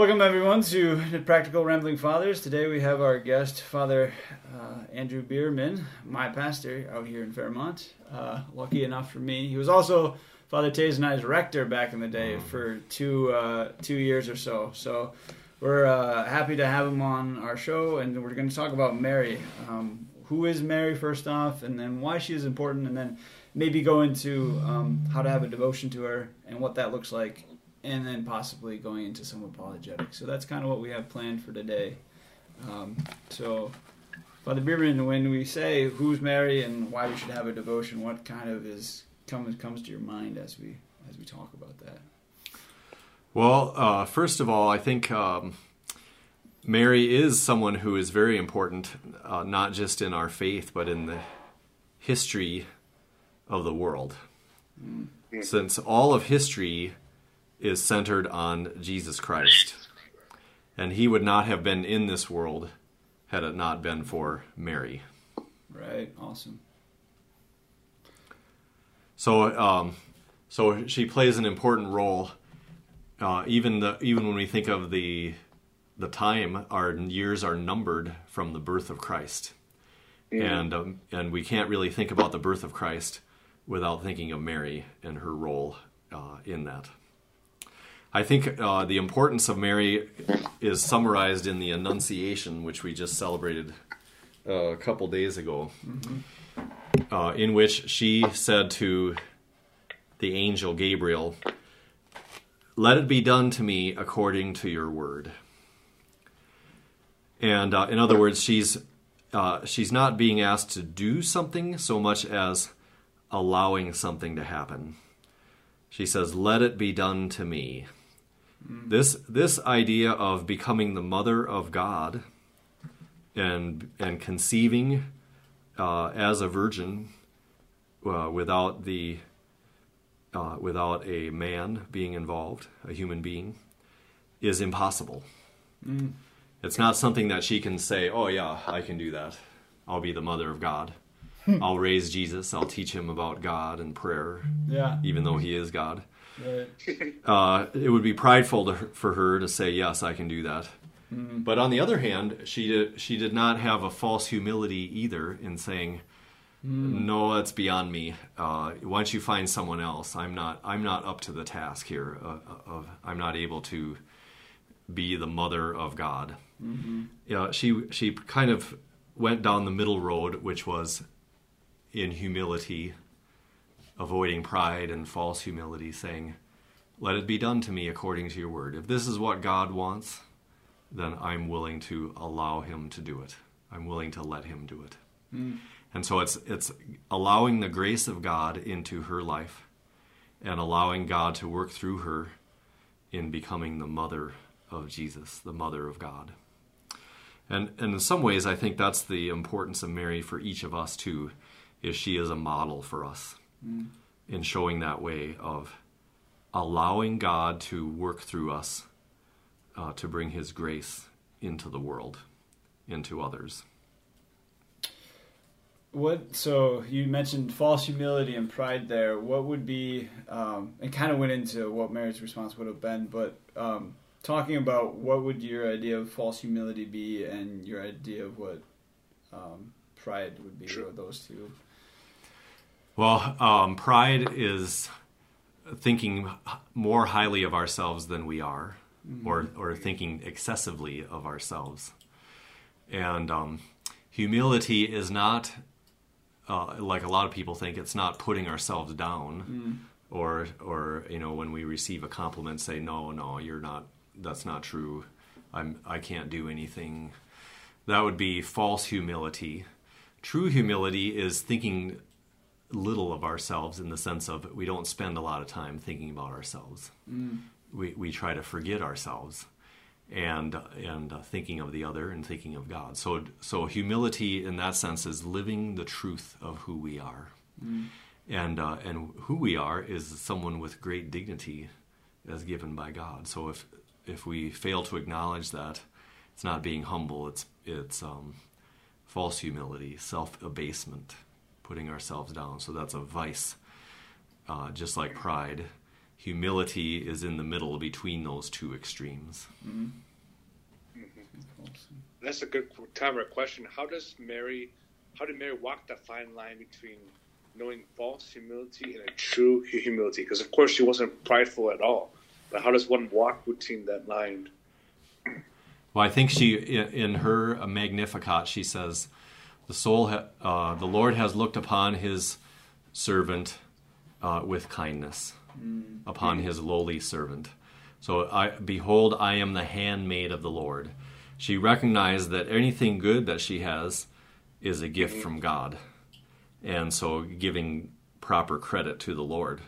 Welcome, everyone, to the Practical Rambling Fathers. Today we have our guest, Father uh, Andrew Bierman, my pastor out here in Fairmont. Uh, lucky enough for me, he was also Father Tays and I's rector back in the day for two uh, two years or so. So we're uh, happy to have him on our show, and we're going to talk about Mary. Um, who is Mary, first off, and then why she is important, and then maybe go into um, how to have a devotion to her and what that looks like and then possibly going into some apologetics. So that's kind of what we have planned for today. Um, so, Father Bierman, when we say who's Mary and why we should have a devotion, what kind of is comes comes to your mind as we as we talk about that? Well, uh, first of all, I think um, Mary is someone who is very important, uh, not just in our faith, but in the history of the world. Mm. Since all of history is centered on Jesus Christ. And he would not have been in this world had it not been for Mary. Right, awesome. So, um, so she plays an important role. Uh, even the even when we think of the the time, our years are numbered from the birth of Christ, and um, and we can't really think about the birth of Christ without thinking of Mary and her role uh, in that. I think uh, the importance of Mary is summarized in the Annunciation, which we just celebrated uh, a couple days ago, mm-hmm. uh, in which she said to the angel Gabriel, Let it be done to me according to your word. And uh, in other words, she's uh, she's not being asked to do something so much as allowing something to happen. She says, Let it be done to me. This this idea of becoming the mother of God and and conceiving uh, as a virgin uh, without the uh, without a man being involved, a human being, is impossible. Mm. It's not something that she can say, "Oh yeah, I can do that. I'll be the mother of God. Hmm. I'll raise Jesus. I'll teach him about God and prayer, yeah. even though he is God." Uh, it would be prideful to, for her to say, "Yes, I can do that." Mm-hmm. But on the other hand, she did, she did not have a false humility either in saying, mm. "No, that's beyond me. Uh, once you find someone else, I'm not I'm not up to the task here. Uh, uh of I'm not able to be the mother of God." Mm-hmm. Yeah, she she kind of went down the middle road, which was in humility avoiding pride and false humility, saying, Let it be done to me according to your word. If this is what God wants, then I'm willing to allow him to do it. I'm willing to let him do it. Mm. And so it's it's allowing the grace of God into her life and allowing God to work through her in becoming the mother of Jesus, the mother of God. And, and in some ways, I think that's the importance of Mary for each of us too, is she is a model for us mm. in showing that way of allowing God to work through us uh, to bring His grace into the world, into others. What so you mentioned false humility and pride there. What would be um, and kind of went into what Mary's response would have been, but um, talking about what would your idea of false humility be, and your idea of what um, pride would be, sure. those two. Well, um, pride is thinking more highly of ourselves than we are, mm-hmm. or or thinking excessively of ourselves. And um, humility is not uh, like a lot of people think. It's not putting ourselves down, mm. or or you know when we receive a compliment, say no, no, you're not. That's not true. I'm I can't do anything. That would be false humility. True humility is thinking little of ourselves in the sense of we don't spend a lot of time thinking about ourselves. Mm. We, we try to forget ourselves and and uh, thinking of the other and thinking of God. So so humility in that sense is living the truth of who we are, mm. and uh, and who we are is someone with great dignity, as given by God. So if if we fail to acknowledge that, it's not being humble. It's it's um, false humility, self abasement putting ourselves down. So that's a vice. Uh, just like pride, humility is in the middle between those two extremes. Mm-hmm. That's a good time for a question. How does Mary, how did Mary walk that fine line between knowing false humility and a true humility? Because of course she wasn't prideful at all. But how does one walk between that line? Well, I think she, in her Magnificat, she says, "The soul, ha- uh, the Lord has looked upon His servant uh, with kindness, mm. upon. His lowly servant. So, I behold, I am the handmaid of the Lord." She recognized that anything good that she has is a gift from God, and so giving proper credit to the Lord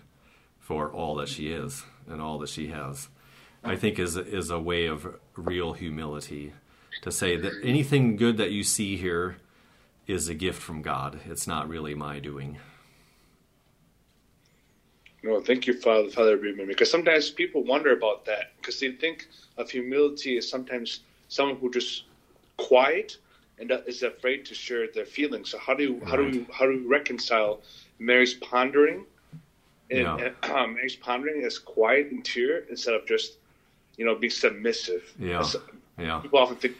for all that she is and all that she has. I think is is a way of real humility to say that anything good that you see here is a gift from God. It's not really my doing. No, thank you, Father, Father Bierman, because sometimes people wonder about that because they think of humility as sometimes someone who just quiet and is afraid to share their feelings. So how do you, right. how do we how do we reconcile Mary's pondering and, yeah. and um, Mary's pondering as quiet and tear instead of just you know, being submissive. Yeah. yeah. People often think.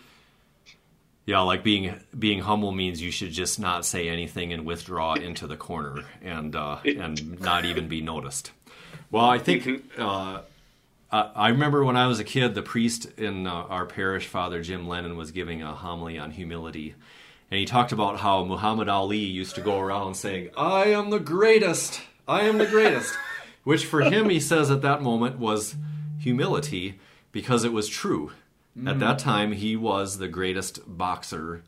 Yeah, like being being humble means you should just not say anything and withdraw into the corner and uh, and not even be noticed. Well, I think mm-hmm. uh, I remember when I was a kid, the priest in uh, our parish, Father Jim Lennon, was giving a homily on humility, and he talked about how Muhammad Ali used to go around saying, "I am the greatest, I am the greatest," which for him, he says at that moment was humility because it was true. Mm. At that time, he was the greatest boxer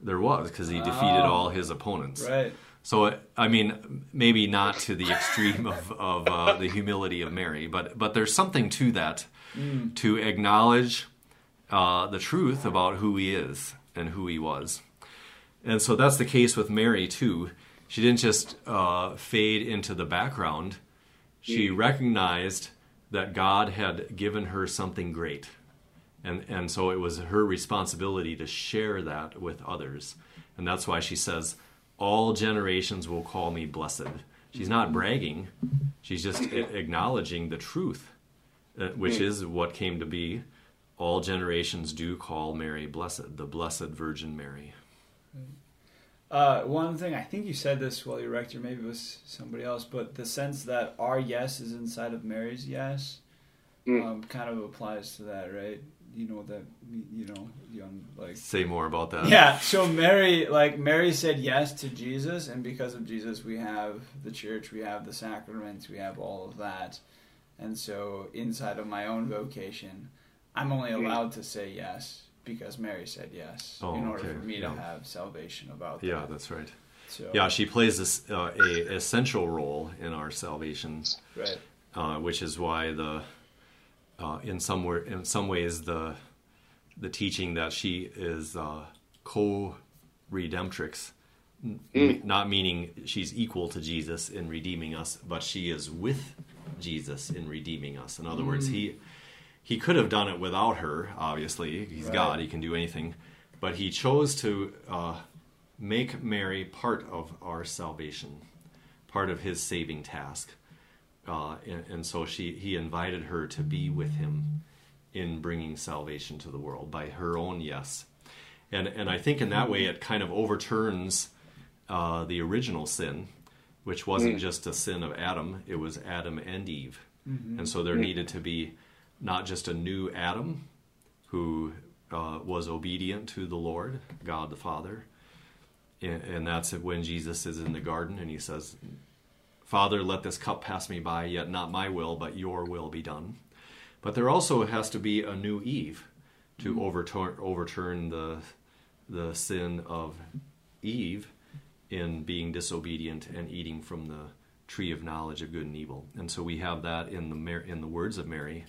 there was because he defeated oh. all his opponents. Right. So I mean, maybe not to the extreme of, of uh, the humility of Mary, but but there's something to that mm. to acknowledge uh, the truth about who he is and who he was, and so that's the case with Mary too. She didn't just uh, fade into the background; she mm. recognized that God had given her something great. And, and so it was her responsibility to share that with others. And that's why she says, All generations will call me blessed. She's not bragging, she's just acknowledging the truth, uh, which is what came to be. All generations do call Mary blessed, the Blessed Virgin Mary. Uh, one thing I think you said this while you were rector, maybe it was somebody else, but the sense that our yes is inside of Mary's yes mm. um, kind of applies to that, right? You know that you know young like say more about that. Yeah, so Mary like Mary said yes to Jesus, and because of Jesus, we have the church, we have the sacraments, we have all of that, and so inside of my own vocation, I'm only mm. allowed to say yes because Mary said yes oh, in order okay. for me yeah. to have salvation about that. Yeah, that's right. So, yeah, she plays this uh, a essential role in our salvation, right? Uh, which is why the uh, in some in some ways the the teaching that she is uh, co-redemptrix, mm. m- not meaning she's equal to Jesus in redeeming us, but she is with Jesus in redeeming us. In other mm. words, he he could have done it without her. Obviously, he's right. God; he can do anything. But he chose to uh, make Mary part of our salvation, part of his saving task. Uh, and, and, so she, he invited her to be with him in bringing salvation to the world by her own yes. And, and I think in that way it kind of overturns uh, the original sin, which wasn't mm. just a sin of Adam, it was Adam and Eve. Mm-hmm. And so there mm. needed to be not just a new Adam who uh, was obedient to the Lord, God the Father. And, and that's when Jesus is in the garden and he says, Father, let this cup pass me by, yet not my will, but your will be done. But there also has to be a new Eve to mm-hmm. overturn, overturn the, the sin of Eve in being disobedient and eating from the tree of knowledge of good and evil. And so we have that in the, in the words of Mary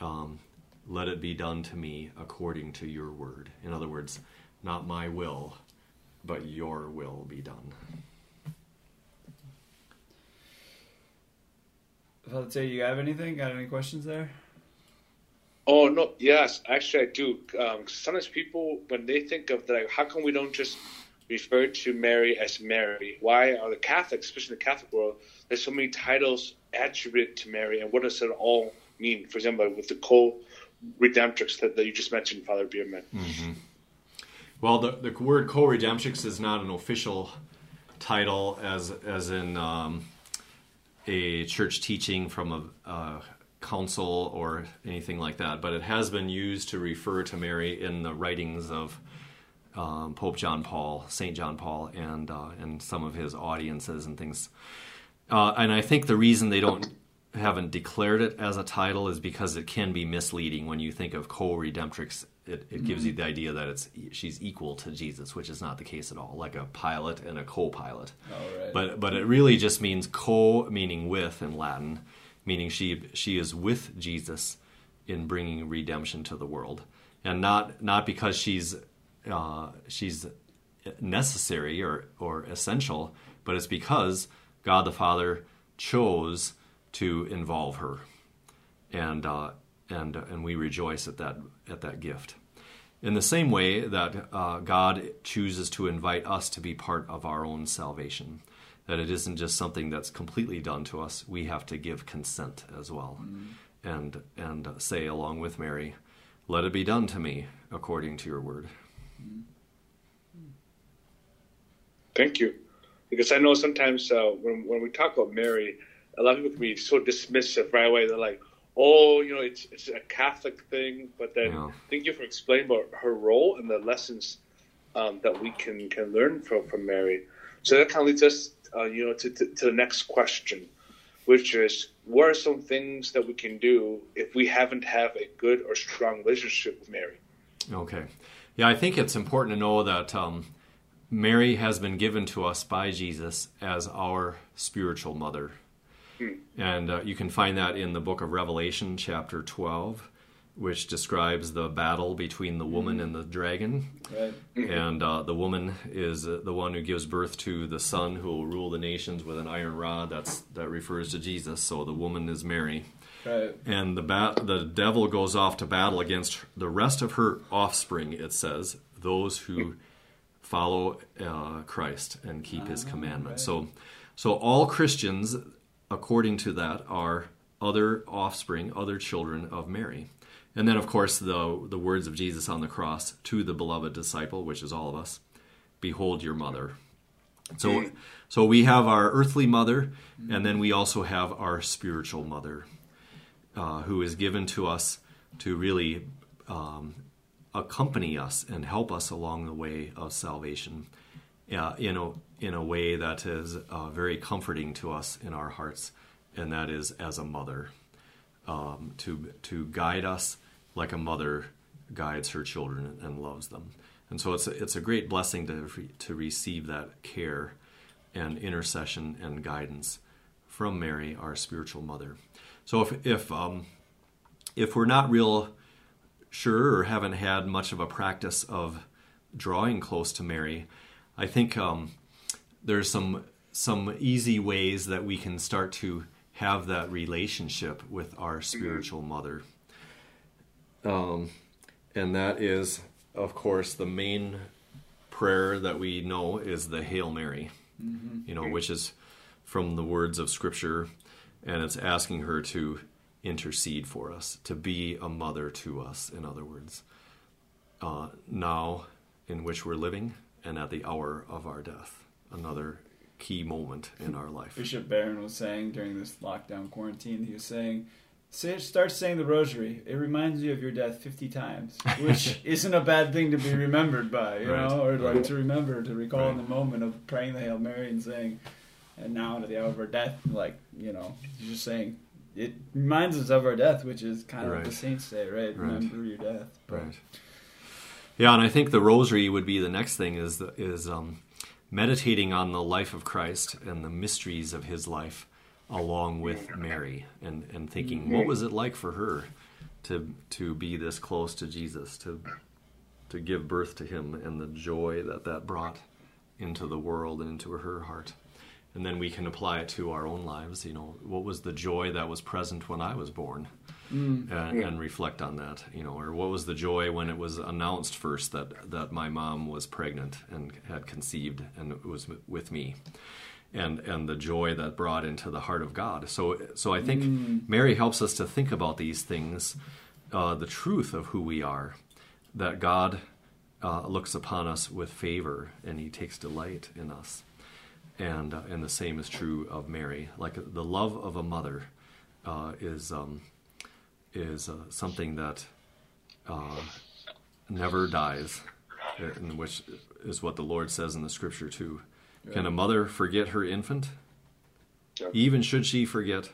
um, let it be done to me according to your word. In other words, not my will, but your will be done. Father Tay, you have anything? Got any questions there? Oh no, yes, actually I do. Um, sometimes people, when they think of that, how come we don't just refer to Mary as Mary? Why are the Catholics, especially in the Catholic world, there's so many titles attributed to Mary, and what does it all mean? For example, with the co-redemptrix that, that you just mentioned, Father Bierman. Mm-hmm. Well, the, the word co-redemptrix is not an official title, as as in um, a church teaching from a, a council or anything like that, but it has been used to refer to Mary in the writings of um, Pope John Paul, Saint John Paul, and uh, and some of his audiences and things. Uh, and I think the reason they don't haven't declared it as a title is because it can be misleading when you think of co-redemptrix. It, it mm-hmm. gives you the idea that it's she's equal to Jesus, which is not the case at all. Like a pilot and a co-pilot. Oh, right. But but it really just means co, meaning with in Latin, meaning she she is with Jesus in bringing redemption to the world, and not not because she's uh, she's necessary or or essential, but it's because God the Father chose to involve her, and uh, and and we rejoice at that at that gift. In the same way that uh, God chooses to invite us to be part of our own salvation, that it isn't just something that's completely done to us; we have to give consent as well, mm-hmm. and and say along with Mary, "Let it be done to me according to your word." Thank you, because I know sometimes uh, when when we talk about Mary a lot of people can be so dismissive right away. They're like, "Oh, you know, it's it's a Catholic thing," but then yeah. thank you for explaining about her role and the lessons um, that we can can learn from from Mary. So that kind of leads us, uh, you know, to, to, to the next question, which is, what are some things that we can do if we haven't have a good or strong relationship with Mary? Okay, yeah, I think it's important to know that. Um, Mary has been given to us by Jesus as our spiritual mother. And uh, you can find that in the book of Revelation, chapter 12, which describes the battle between the woman and the dragon. Right. And uh, the woman is uh, the one who gives birth to the son who will rule the nations with an iron rod. That's, that refers to Jesus. So the woman is Mary. Right. And the, ba- the devil goes off to battle against the rest of her offspring, it says, those who follow uh, Christ and keep his ah, commandments. Right. So, so all Christians according to that, are other offspring, other children of Mary. And then, of course, the, the words of Jesus on the cross to the beloved disciple, which is all of us Behold your mother. So, so we have our earthly mother, and then we also have our spiritual mother, uh, who is given to us to really um, accompany us and help us along the way of salvation uh, in, a, in a way that is uh, very comforting to us in our hearts, and that is as a mother, um, to, to guide us like a mother guides her children and loves them. And so it's a, it's a great blessing to, to receive that care and intercession and guidance from Mary, our spiritual mother. So if, if, um, if we're not real sure or haven't had much of a practice of drawing close to Mary, I think um, there's some some easy ways that we can start to have that relationship with our spiritual mother. Um, and that is, of course, the main prayer that we know is the Hail Mary, mm-hmm. you know, which is from the words of Scripture, and it's asking her to intercede for us, to be a mother to us, in other words, uh, now in which we're living and at the hour of our death. Another key moment in our life. Bishop Barron was saying during this lockdown quarantine, he was saying, say, start saying the rosary. It reminds you of your death 50 times, which isn't a bad thing to be remembered by, you right. know, or like right. to remember, to recall right. in the moment of praying the Hail Mary and saying, and now at the hour of our death, like, you know, just saying, it reminds us of our death, which is kind of what the saints say, right? Remember your death. But, right. Yeah, and I think the rosary would be the next thing is is um, meditating on the life of Christ and the mysteries of His life, along with Mary, and and thinking what was it like for her to to be this close to Jesus, to to give birth to Him, and the joy that that brought into the world and into her heart. And then we can apply it to our own lives. You know, what was the joy that was present when I was born, mm. and, and, reflect on that. You know, or what was the joy when it was announced first that that my mom was pregnant and had conceived and was with me. And, and the joy that brought into the heart of God. So so I think mm. Mary helps us to think about these things, uh, the truth of who we are, that God uh, looks upon us with favor and He takes delight in us and uh, and the same is true of Mary. Like the love of a mother uh, is um, is uh, something that uh, never dies, and which is what the Lord says in the Scripture too. Yeah. Can a mother forget her infant? Yeah. Even should she forget,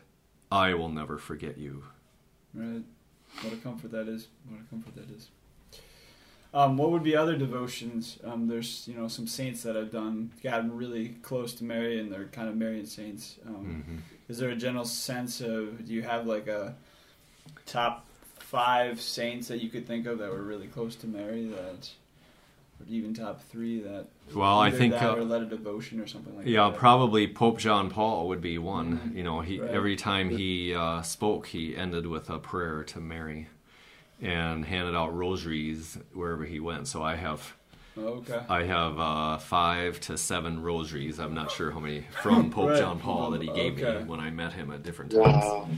I will never forget you. Right. What a comfort that is. What a comfort that is. Um, what would be other devotions? Um, there's you know some saints that have done gotten really close to Mary, and they're kind of Marian saints. Um, mm-hmm. Is there a general sense of do you have like a top five saints that you could think of that were really close to Mary that, or even top three that? Well, I think that uh, or led a devotion or something like yeah, that. Yeah, probably Pope John Paul would be one. Mm-hmm. You know, he right. every time he uh, spoke, he ended with a prayer to Mary and handed out rosaries wherever he went. So I have okay. I have uh, five to seven rosaries. I'm not sure how many from Pope right. John Paul that he gave okay. me when I met him at different times. Wow.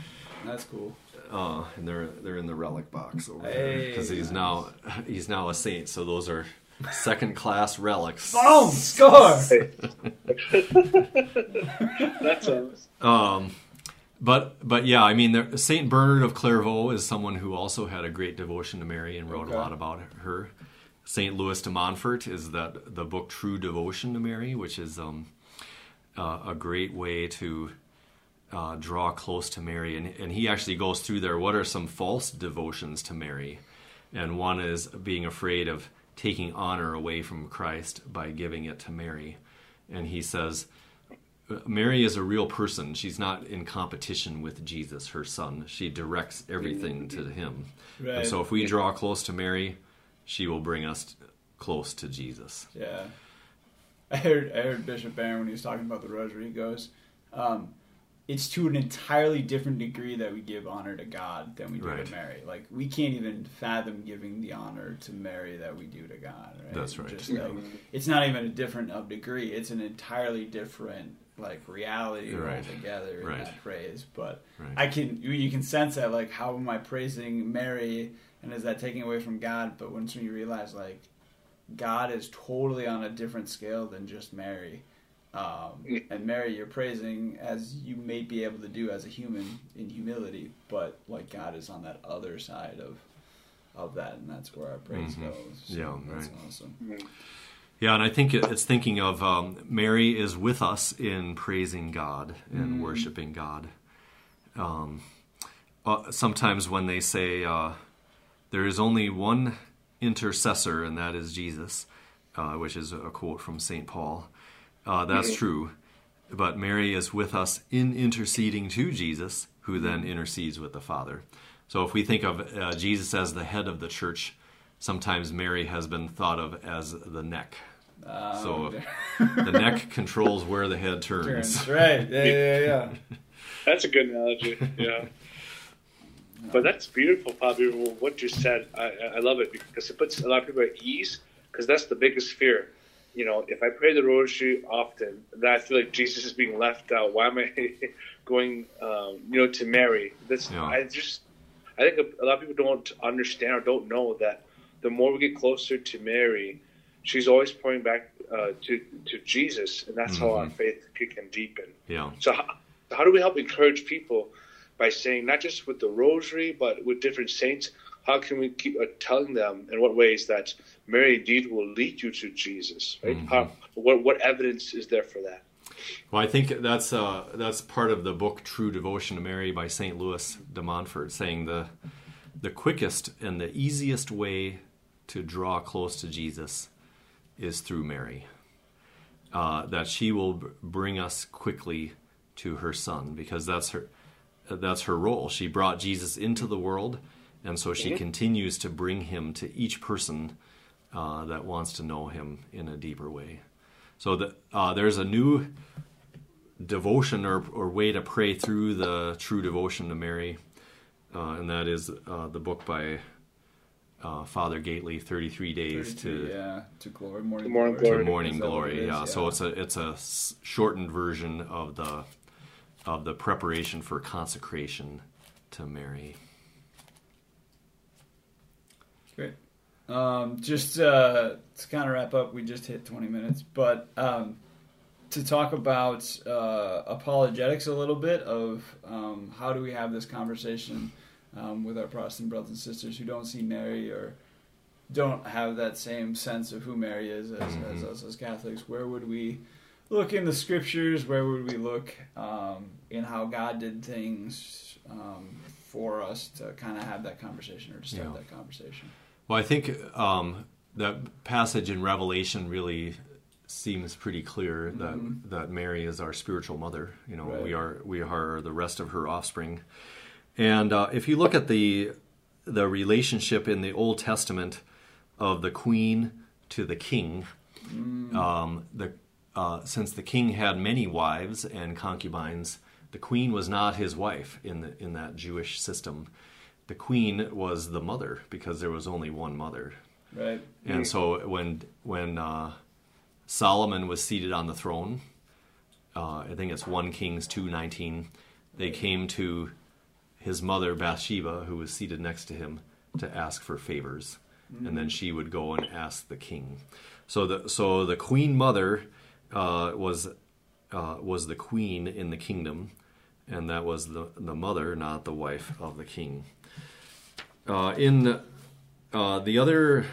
That's cool. Uh, and they're they're in the relic box over hey, there because he's nice. now he's now a saint. So those are second class relics. Boom! Score. That's awesome. Um, but but yeah, I mean, Saint Bernard of Clairvaux is someone who also had a great devotion to Mary and wrote okay. a lot about her. Saint Louis de Montfort is that the book True Devotion to Mary, which is um, uh, a great way to uh, draw close to Mary, and and he actually goes through there. What are some false devotions to Mary? And one is being afraid of taking honor away from Christ by giving it to Mary. And he says Mary is a real person. She's not in competition with Jesus, her son. She directs everything to him. Right. And so if we draw close to Mary, she will bring us close to Jesus. Yeah. I heard I heard Bishop Barron when he was talking about the rosary. He goes, um, "It's to an entirely different degree that we give honor to God than we do right. to Mary. Like we can't even fathom giving the honor to Mary that we do to God. Right? That's right. Just like, it's not even a different of degree. It's an entirely different like reality right. altogether in right. that praise. But right. I can you can sense that like how am I praising Mary and is that taking away from God? But once you realize like God is totally on a different scale than just Mary. Um, and Mary, you're praising as you may be able to do as a human in humility, but like God is on that other side of of that, and that's where our praise mm-hmm. goes. So yeah, that's awesome. Yeah, and I think it's thinking of um, Mary is with us in praising God and mm. worshiping God. Um, uh, sometimes when they say uh, there is only one intercessor, and that is Jesus, uh, which is a quote from St. Paul, uh, that's true. But Mary is with us in interceding to Jesus, who then intercedes with the Father. So if we think of uh, Jesus as the head of the church, sometimes Mary has been thought of as the neck um, so the neck controls where the head turns. turns. Right. Yeah, yeah, yeah. that's a good analogy. Yeah. But that's beautiful, Bobby. What you said, I, I love it because it puts a lot of people at ease. Because that's the biggest fear. You know, if I pray the rosary often, then I feel like Jesus is being left out. Why am I going, um, you know, to Mary? This, yeah. I just, I think a, a lot of people don't understand or don't know that the more we get closer to Mary, she's always pointing back uh, to to Jesus, and that's mm-hmm. how our mm-hmm. faith can deepen. Yeah. So how, how do we help encourage people by saying not just with the rosary, but with different saints? How can we keep uh, telling them in what ways that Mary indeed will lead you to Jesus? Right? Mm-hmm. How, what what evidence is there for that? Well, I think that's uh, that's part of the book True Devotion to Mary by St. Louis de Montfort, saying the the quickest and the easiest way to draw close to Jesus is through Mary. Uh, that she will bring us quickly to her son because that's her that's her role. She brought Jesus into the world, and so she continues to bring him to each person uh, that wants to know him in a deeper way. So that uh, there's a new devotion or, or way to pray through the true devotion to Mary, uh, and that is uh, the book by uh, Father Gaitley, Thirty Three Days to yeah to glory, morning, To morning glory. glory. to morning Is that what glory. it is? Yeah. so it's a it's a s- shortened version of the of the preparation for consecration to Mary. Great. Um, just uh, to kind of wrap up, we just hit 20 minutes, but um, to talk about uh, apologetics a little bit of um, how do we have this conversation um, with our Protestant brothers and sisters who don't see Mary or don't have that same sense of who Mary is as, as Mhm. us as Catholics. Where would we look in the scriptures? Where would we look um, in how God did things um, for us to kind of have that conversation or to start Yeah. that conversation? Well, I think um, that passage in Revelation really seems pretty clear that Mhm. that Mary is our spiritual mother. You know, Right. we are we are the rest of her offspring. And uh, if you look at the the relationship in the Old Testament of the queen to the king, um, the uh, since the king had many wives and concubines, the queen was not his wife in the in that Jewish system. The queen was the mother because there was only one mother. Right. And so when when uh, Solomon was seated on the throne, uh, I think it's one Kings two nineteen, they came to his mother Bathsheba, who was seated next to him, to ask for favors, and then she would go and ask the king. So the so the queen mother uh, was uh, was the queen in the kingdom, and that was the the mother, not the wife of the king. Uh, in uh, the other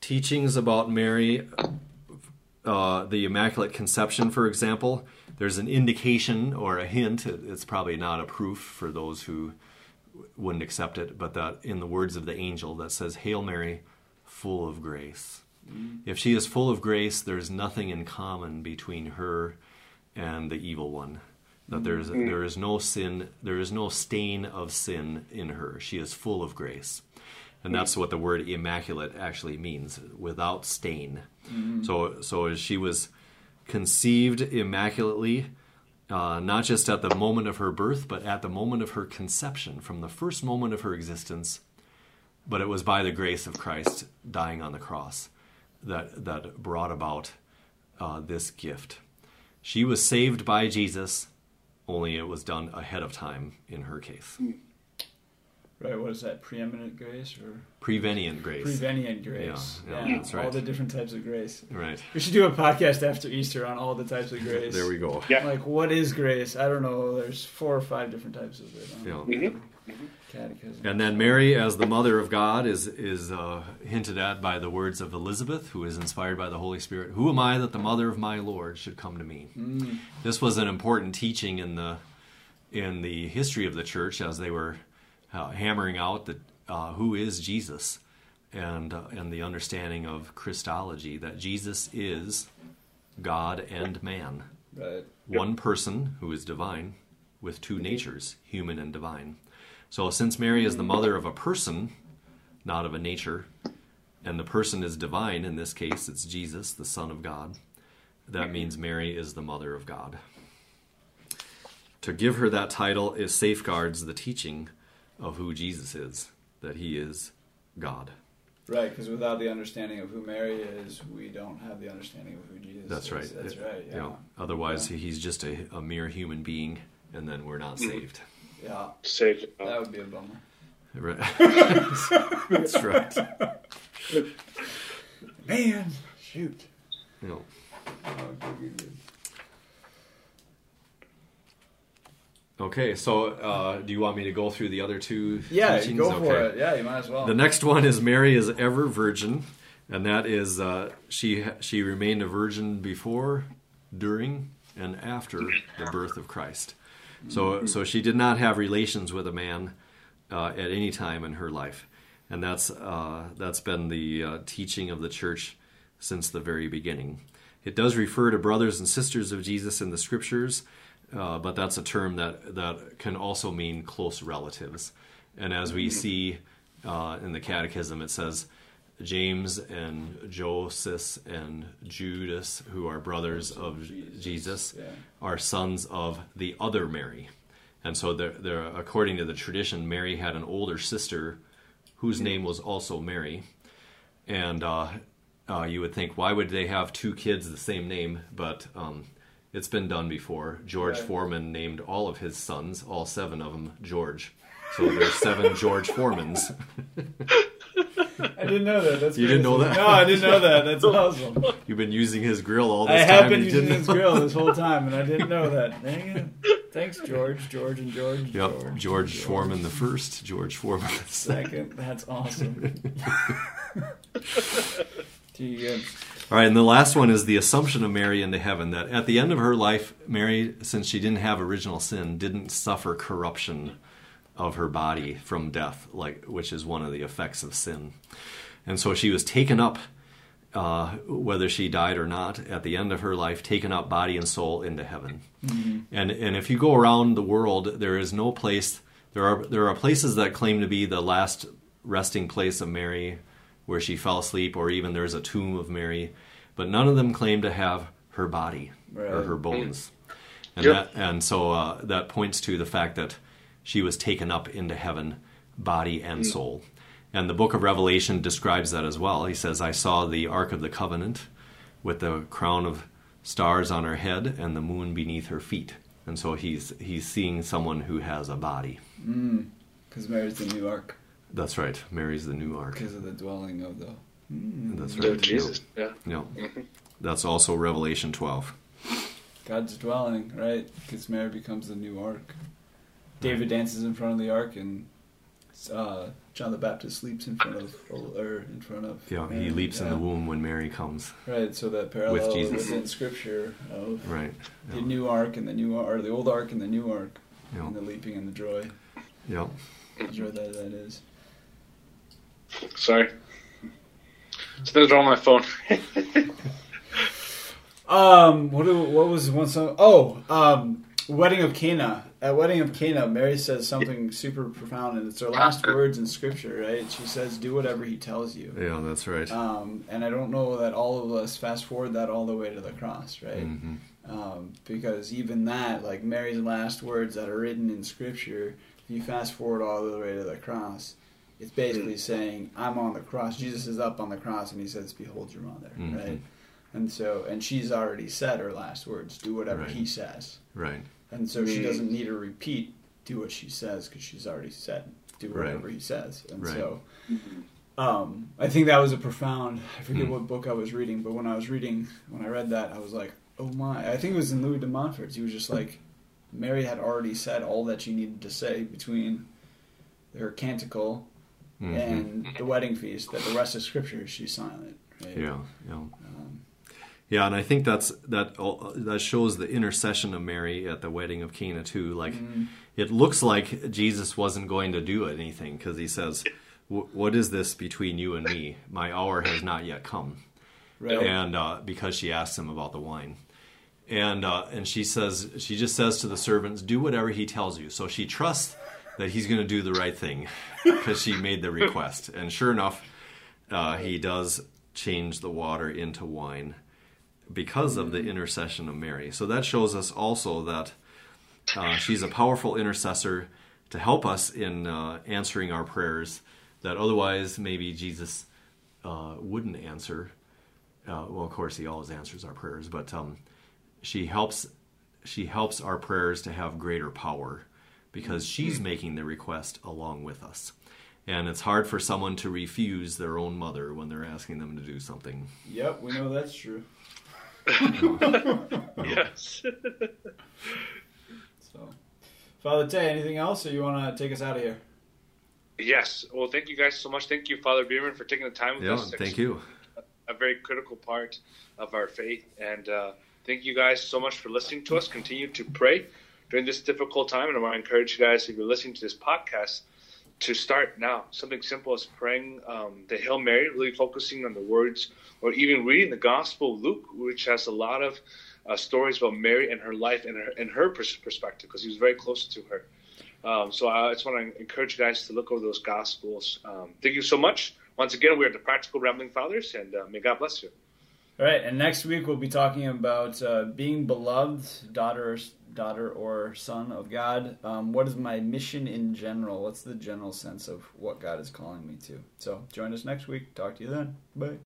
teachings about Mary, uh, the Immaculate Conception, for example, there's an indication or a hint. it- It's probably not a proof for those who wouldn't accept it, but that in the words of the angel that says, Hail Mary, full of grace. Mm. If she is full of grace, there's nothing in common between her and the evil one. That there's mm. there is no sin, there is no stain of sin in her. She is full of grace. And mm. that's what the word immaculate actually means, without stain. So so as she was conceived immaculately, uh, not just at the moment of her birth, but at the moment of her conception, from the first moment of her existence. But it was by the grace of Christ dying on the cross that that brought about uh, this gift. She was saved by Jesus, only it was done ahead of time in her case. Right. What is that? Preeminent grace or Prevenient grace. prevenient grace? Yeah, yeah, that's All right. the different types of grace. right. We should do a podcast after Easter on all the types of grace. There we go. Yeah. Like, what is grace? I don't know. There's four or five different types of it. Yeah. on Mhm. Catechism. And then Mary, as the mother of God, is is uh, hinted at by the words of Elizabeth, who is inspired by the Holy Spirit. Who am I that the mother of my Lord should come to me? Mm. This was an important teaching in the in the history of the church as they were uh, hammering out that uh, who is Jesus, and uh, and the understanding of Christology that Jesus is God and man, Right. one person who is divine with two natures, human and divine. So, since Mary is the mother of a person, not of a nature, and the person is divine, in this case, it's Jesus, the Son of God, that means Mary is the mother of God. To give her that title is safeguards the teaching of who Jesus is, that he is God. Right, because without the understanding of who Mary is, we don't have the understanding of who Jesus is. That's is. right. That's It- right. you Yeah. know, otherwise, he's just a, a mere human being, and then we're not mm-hmm. saved. Yeah. Saved. That would be a bummer. Right. That's right. Man, shoot. You know, Oh, good, good, good. Okay, so uh, do you want me to go through the other two Yeah, teachings? go for Okay. it. Yeah, you might as well. The next one is Mary is ever virgin, and that is uh, she she remained a virgin before, during, and after the birth of Christ. So so she did not have relations with a man uh, at any time in her life, and that's uh, that's been the uh, teaching of the church since the very beginning. It does refer to brothers and sisters of Jesus in the scriptures, uh, but that's a term that that can also mean close relatives. And as we see uh, in the Catechism, it says James and Joseph and Judas, who are brothers of Jesus, are sons of the other Mary. And so, they're, they're, according to the tradition, Mary had an older sister whose name was also Mary. And uh, uh, you would think, why would they have two kids the same name? But um, it's been done before. George right. Foreman named all of his sons, all seven of them, George. So there's seven George Foremans. I didn't know that. That's you didn't know that? No, I didn't know that. That's awesome. You've been using his grill all this I time. I have been using his grill this whole time, and I didn't know that. Dang it. Thanks, George. George and George. Yep, George, George, George. Foreman the first, George Foreman the second. That's awesome. Gee, good. All right, and the last one is the assumption of Mary into heaven. That at the end of her life, Mary, since she didn't have original sin, didn't suffer corruption of her body from death, like which is one of the effects of sin. And so she was taken up, uh, whether she died or not, at the end of her life, taken up body and soul into heaven. Mm-hmm. And and if you go around the world, there is no place. There are there are places that claim to be the last resting place of Mary where she fell asleep, or even there's a tomb of Mary, but none of them claim to have her body right. or her bones. And yep. that, and so uh, that points to the fact that she was taken up into heaven, body and mm. soul. And the book of Revelation describes that as well. He says, I saw the Ark of the Covenant with the crown of stars on her head and the moon beneath her feet. And so he's he's seeing someone who has a body. Because mm, Mary's the new ark. That's right. Mary's the new ark. Because of the dwelling of the. Mm. That's right. Jesus. Yeah. Yeah. Mm-hmm. That's also Revelation 12. God's dwelling, right? Because Mary becomes the new ark. David dances in front of the ark, and uh, John the Baptist sleeps in front of, or in front of. Yeah, Mary. he leaps yeah. in the womb when Mary comes. Right. So that parallel with Jesus. within Scripture of right the yeah. new ark and the new or the old ark and the new ark, yeah. and the leaping and the joy. Yeah. Joy that that is. Sorry. those are on my phone. um, what what was one song? Oh, um, Wedding of Cana. At Wedding of Cana, Mary says something super profound, and it's her last words in Scripture, right? She says, "Do whatever He tells you." Yeah, that's right. Um, and I don't know that all of us fast forward that all the way to the cross, right? Mm-hmm. Um, because even that, like Mary's last words that are written in Scripture, if you fast forward all the way to the cross, it's basically saying, "I'm on the cross." Jesus is up on the cross, and he says, "Behold your mother," mm-hmm. right? And so, and she's already said her last words. Do whatever right. he says. Right. And so she doesn't need to repeat. Do what she says because she's already said. Do whatever right. he says. And right. so, um, I think that was a profound. I forget mm. what book I was reading, but when I was reading, when I read that, I was like, "Oh my!" I think it was in Louis de Montfort. He was just like, Mary had already said all that she needed to say between her canticle mm-hmm. and the wedding feast that the rest of scripture she's silent right? yeah yeah um, yeah and i think that's that that shows the intercession of mary at the wedding of cana too like mm-hmm. it looks like jesus wasn't going to do anything because he says what is this between you and me my hour has not yet come right. and uh, because she asks him about the wine and uh, and she says she just says to the servants do whatever he tells you so she trusts that he's going to do the right thing because she made the request. And sure enough, uh, he does change the water into wine because of the intercession of Mary. So that shows us also that uh, she's a powerful intercessor to help us in uh, answering our prayers that otherwise maybe Jesus uh, wouldn't answer. Uh, well, of course, he always answers our prayers, but um, she helps. She helps our prayers to have greater power because she's making the request along with us. And it's hard for someone to refuse their own mother when they're asking them to do something. Yep, we know that's true. yes. so, Father Tay, anything else, or you want to take us out of here? Yes. Well, thank you guys so much. Thank you, Father Bierman, for taking the time with yeah, us. Thank you. A very critical part of our faith. And uh, thank you guys so much for listening to us. Continue to pray during this difficult time. And I want to encourage you guys, if you're listening to this podcast, to start now. Something simple as praying um, the Hail Mary, really focusing on the words, or even reading the Gospel of Luke, which has a lot of uh, stories about Mary and her life and her, and her perspective, because he was very close to her. Um, so I just want to encourage you guys to look over those Gospels. Um, thank you so much. once again, we're the Practical Rambling Fathers, and uh, may God bless you. All right, and next week we'll be talking about uh, being beloved, daughter, daughter or son of God. Um, what is my mission in general? What's the general sense of what God is calling me to? So join us next week. Talk to you then. Bye.